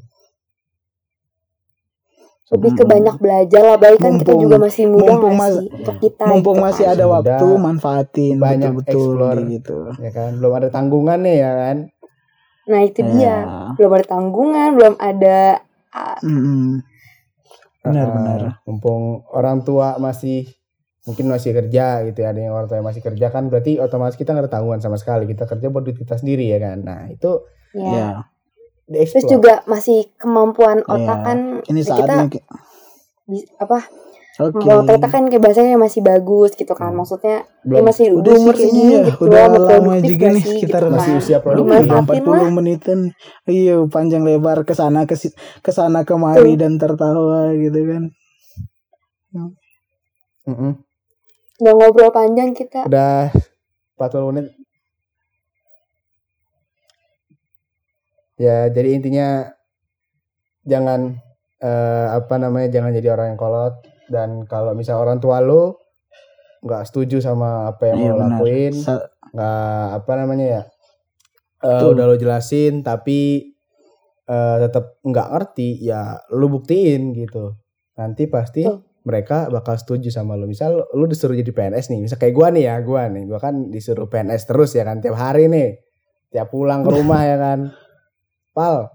lebih ke banyak belajar lah baik kan kita Mumpung- juga masih muda mumpung nggak mas- sih untuk kita mumpung masih ada Sudah waktu manfaatin banyak betul-betul explore. gitu. ya kan belum ada tanggungan nih ya kan nah itu dia Ya. belum ada tanggungan belum ada ah, Mm-mm. Benar, Uh, benar. mumpung orang tua masih mungkin masih kerja gitu ya ada yang orang tua yang masih kerja kan berarti otomatis kita nggak ada tanggungan sama sekali kita kerja buat duit kita sendiri ya kan nah itu ya. Ya, terus dieksplor juga masih kemampuan otak Iya. kan ini kita saatnya ki- di- apa Oke. Mau kita kan kayak bahasanya masih bagus gitu kan. Maksudnya ya Belum. masih Udah sih umur kayaknya segini ya, gitu udah lama juga nih, sih, sekitar gitu masih kan. usia produktif. 40 lah. menitan. Iya, panjang lebar ke sana ke si- ke sana kemari Tuh. dan tertawa gitu kan. Mm-mm. Udah ngobrol panjang kita. Udah 40 menit. Ya, jadi intinya jangan eh, apa namanya jangan jadi orang yang kolot dan kalau misal orang tua lo nggak setuju sama apa yang Iya lo lakuin nggak apa namanya ya eh, Betul. udah lo jelasin tapi eh, tetap nggak ngerti ya lo buktiin gitu nanti pasti Betul. Mereka bakal setuju sama lo misal lo disuruh jadi PNS nih misal kayak gua nih ya gua nih. Gua kan disuruh PNS terus ya kan tiap hari nih. Tiap pulang ke rumah ya kan. (laughs) Pal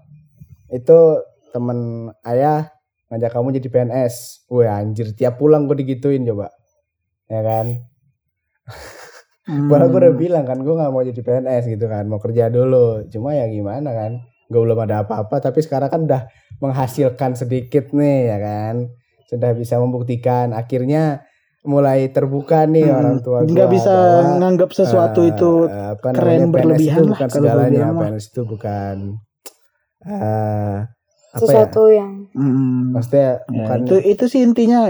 itu temen ayah ngajak kamu jadi PNS wah anjir tiap pulang gue digituin coba. Ya kan? Hmm. Padahal gue udah bilang kan gue gak mau jadi PNS gitu kan Mau kerja dulu. Cuma ya gimana kan? Gue belum ada apa-apa Tapi sekarang kan udah menghasilkan sedikit nih ya kan Sudah bisa membuktikan Akhirnya mulai terbuka nih Hmm, orang tua nggak bisa nganggap sesuatu itu apa keren namanya, PNS berlebihan itu lah bukan kalau segalanya berlebihan. PNS itu bukan eh apa ya? Sesuatu yang Hmm. Maksudnya Ya, bukan itu itu sih intinya.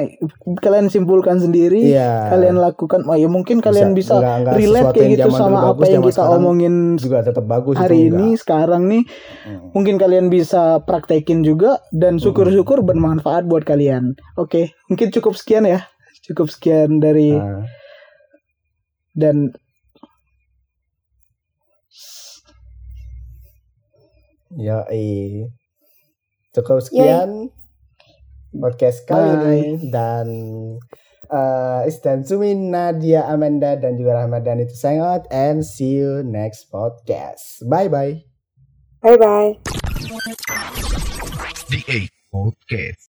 Kalian simpulkan sendiri Iya. kalian lakukan. Oh ya mungkin kalian bisa, nggak- nggak relate sesuatu kayak yang gitu zaman sama dulu apa bagus, yang kita omongin juga tetap bagus hari itu ini enggak. sekarang nih. Hmm. mungkin kalian bisa praktekin juga dan syukur-syukur bermanfaat buat kalian. Oke mungkin cukup sekian ya. Cukup sekian dari Nah, dan Ya, cukup sekian podcast kali Bye. ini dan uh, Istan Sumin, Nadia, Amanda dan juga Ramadan itu sign out and see you next podcast. Bye bye. bye bye. The 8 Podcast.